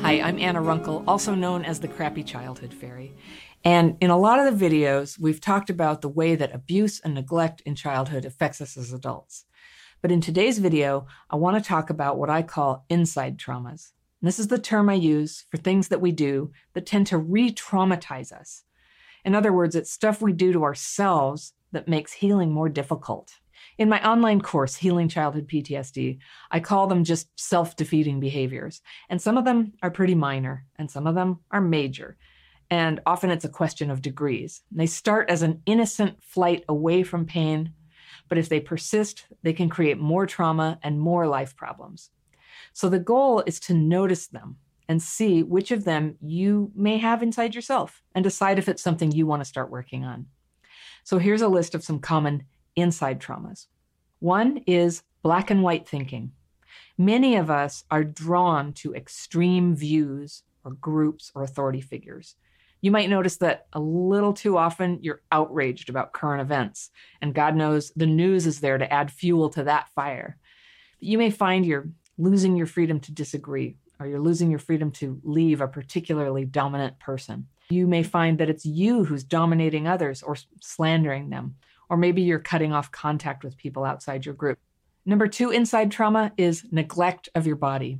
Hi, I'm Anna Runkle, also known as the Crappy Childhood Fairy. And in a lot of the videos, we've talked about the way that abuse and neglect in childhood affects us as adults. But in today's video, I want to talk about what I call inside traumas. And this is the term I use for things that we do that tend to re traumatize us. In other words, it's stuff we do to ourselves that makes healing more difficult. In my online course, Healing Childhood PTSD, I call them just self defeating behaviors. And some of them are pretty minor, and some of them are major. And often it's a question of degrees. They start as an innocent flight away from pain, but if they persist, they can create more trauma and more life problems. So the goal is to notice them and see which of them you may have inside yourself and decide if it's something you want to start working on. So here's a list of some common inside traumas. One is black and white thinking. Many of us are drawn to extreme views or groups or authority figures. You might notice that a little too often you're outraged about current events, and God knows the news is there to add fuel to that fire. But you may find you're losing your freedom to disagree, or you're losing your freedom to leave a particularly dominant person. You may find that it's you who's dominating others or slandering them, or maybe you're cutting off contact with people outside your group. Number two inside trauma is neglect of your body.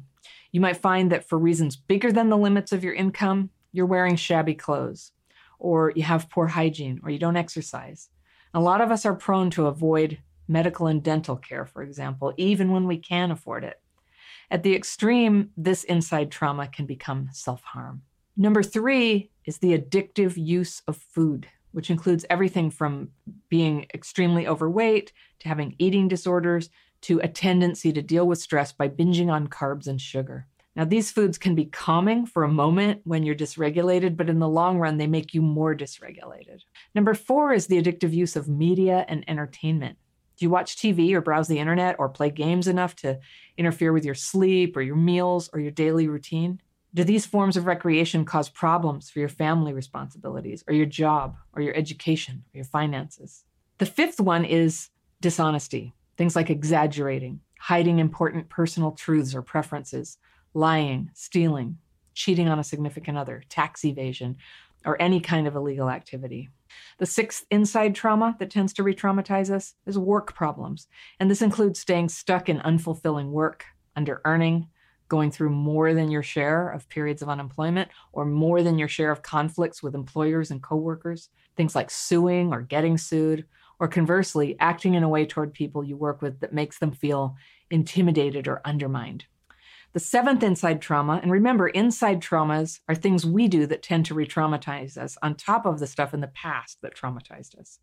You might find that for reasons bigger than the limits of your income, you're wearing shabby clothes, or you have poor hygiene, or you don't exercise. A lot of us are prone to avoid medical and dental care, for example, even when we can afford it. At the extreme, this inside trauma can become self harm. Number three is the addictive use of food, which includes everything from being extremely overweight to having eating disorders to a tendency to deal with stress by binging on carbs and sugar. Now, these foods can be calming for a moment when you're dysregulated, but in the long run, they make you more dysregulated. Number four is the addictive use of media and entertainment. Do you watch TV or browse the internet or play games enough to interfere with your sleep or your meals or your daily routine? Do these forms of recreation cause problems for your family responsibilities or your job or your education or your finances? The fifth one is dishonesty. Things like exaggerating, hiding important personal truths or preferences, lying, stealing, cheating on a significant other, tax evasion, or any kind of illegal activity. The sixth inside trauma that tends to re traumatize us is work problems. And this includes staying stuck in unfulfilling work, under earning, going through more than your share of periods of unemployment, or more than your share of conflicts with employers and coworkers. Things like suing or getting sued, or conversely, acting in a way toward people you work with that makes them feel intimidated or undermined. The seventh inside trauma, and remember, inside traumas are things we do that tend to re traumatize us on top of the stuff in the past that traumatized us.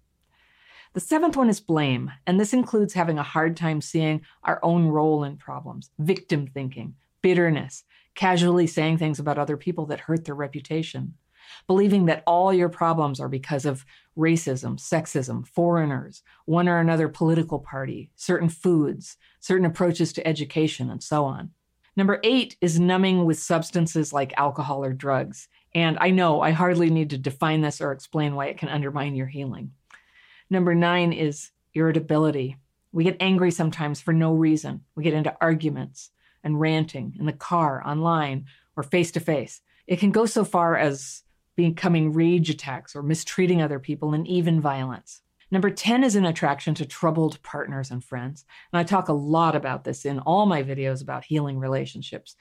The seventh one is blame, and this includes having a hard time seeing our own role in problems, victim thinking, bitterness, casually saying things about other people that hurt their reputation, believing that all your problems are because of racism, sexism, foreigners, one or another political party, certain foods, certain approaches to education, and so on. Number eight is numbing with substances like alcohol or drugs. And I know I hardly need to define this or explain why it can undermine your healing. Number nine is irritability. We get angry sometimes for no reason. We get into arguments and ranting in the car, online, or face to face. It can go so far as becoming rage attacks or mistreating other people and even violence. Number 10 is an attraction to troubled partners and friends. And I talk a lot about this in all my videos about healing relationships.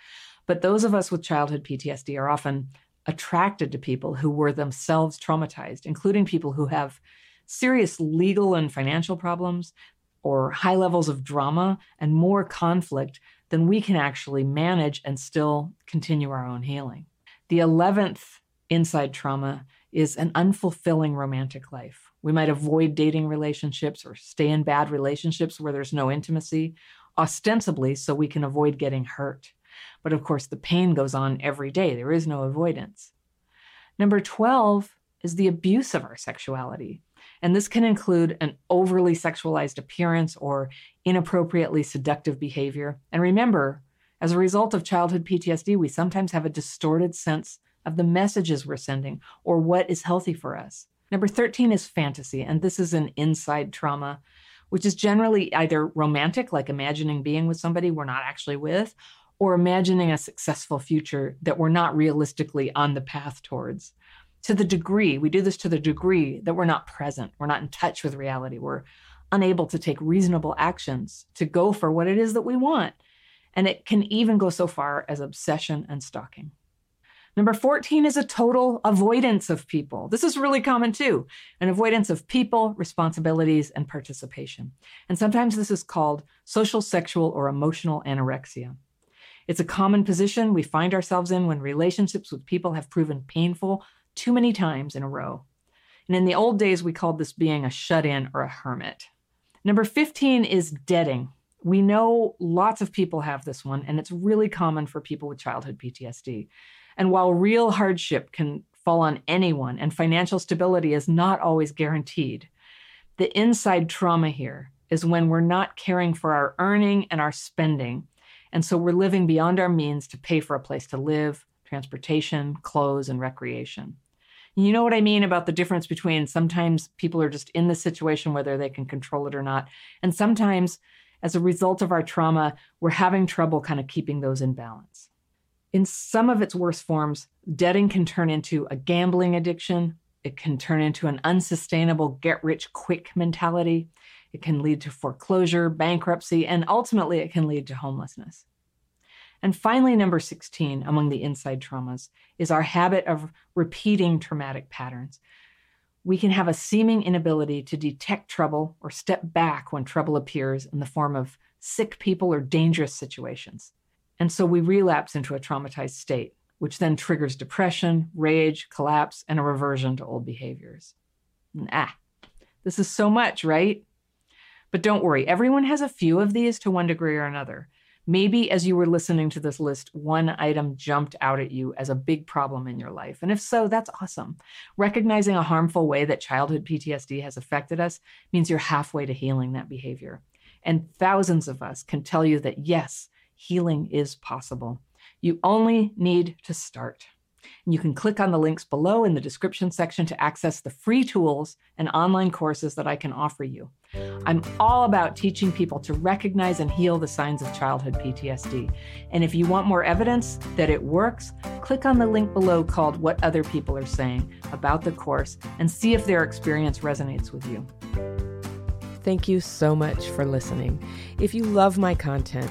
But those of us with childhood PTSD are often attracted to people who were themselves traumatized, including people who have serious legal and financial problems or high levels of drama and more conflict than we can actually manage and still continue our own healing. The 11th inside trauma is an unfulfilling romantic life we might avoid dating relationships or stay in bad relationships where there's no intimacy, ostensibly so we can avoid getting hurt. But of course, the pain goes on every day. There is no avoidance. Number 12 is the abuse of our sexuality. And this can include an overly sexualized appearance or inappropriately seductive behavior. And remember, as a result of childhood PTSD, we sometimes have a distorted sense of the messages we're sending or what is healthy for us. Number 13 is fantasy, and this is an inside trauma. which is generally either romantic, like imagining being with somebody we're not actually with, or imagining a successful future that we're not realistically on the path towards. To the degree, we do this to the degree that we're not present, we're not in touch with reality, we're unable to take reasonable actions to go for what it is that we want. And it can even go so far as obsession and stalking. Number 14 is a total avoidance of people. This is really common too an avoidance of people, responsibilities, and participation. And sometimes this is called social, sexual, or emotional anorexia. It's a common position we find ourselves in when relationships with people have proven painful too many times in a row. And in the old days, we called this being a shut in or a hermit. Number 15 is debting. We know lots of people have this one, and it's really common for people with childhood PTSD. And while real hardship can fall on anyone and financial stability is not always guaranteed, the inside trauma here is when we're not caring for our earning and our spending. And so we're living beyond our means to pay for a place to live, transportation, clothes, and recreation. You know what I mean about the difference between sometimes people are just in the situation whether they can control it or not. And sometimes, as a result of our trauma, we're having trouble kind of keeping those in balance. In some of its worst forms, debting can turn into a gambling addiction. It can turn into an unsustainable get rich quick mentality. It can lead to foreclosure, bankruptcy, and ultimately it can lead to homelessness. And finally, number 16 among the inside traumas is our habit of repeating traumatic patterns. We can have a seeming inability to detect trouble or step back when trouble appears in the form of sick people or dangerous situations. And so we relapse into a traumatized state, which then triggers depression, rage, collapse, and a reversion to old behaviors. Ah, this is so much, right? But don't worry, everyone has a few of these to one degree or another. Maybe as you were listening to this list, one item jumped out at you as a big problem in your life. And if so, that's awesome. Recognizing a harmful way that childhood PTSD has affected us means you're halfway to healing that behavior. And thousands of us can tell you that yes, healing is possible. You only need to start. And you can click on the links below in the description section to access the free tools and online courses that I can offer you. I'm all about teaching people to recognize and heal the signs of childhood PTSD. And if you want more evidence that it works, click on the link below called What Other People Are Saying about the course and see if their experience resonates with you. Thank you so much for listening. If you love my content,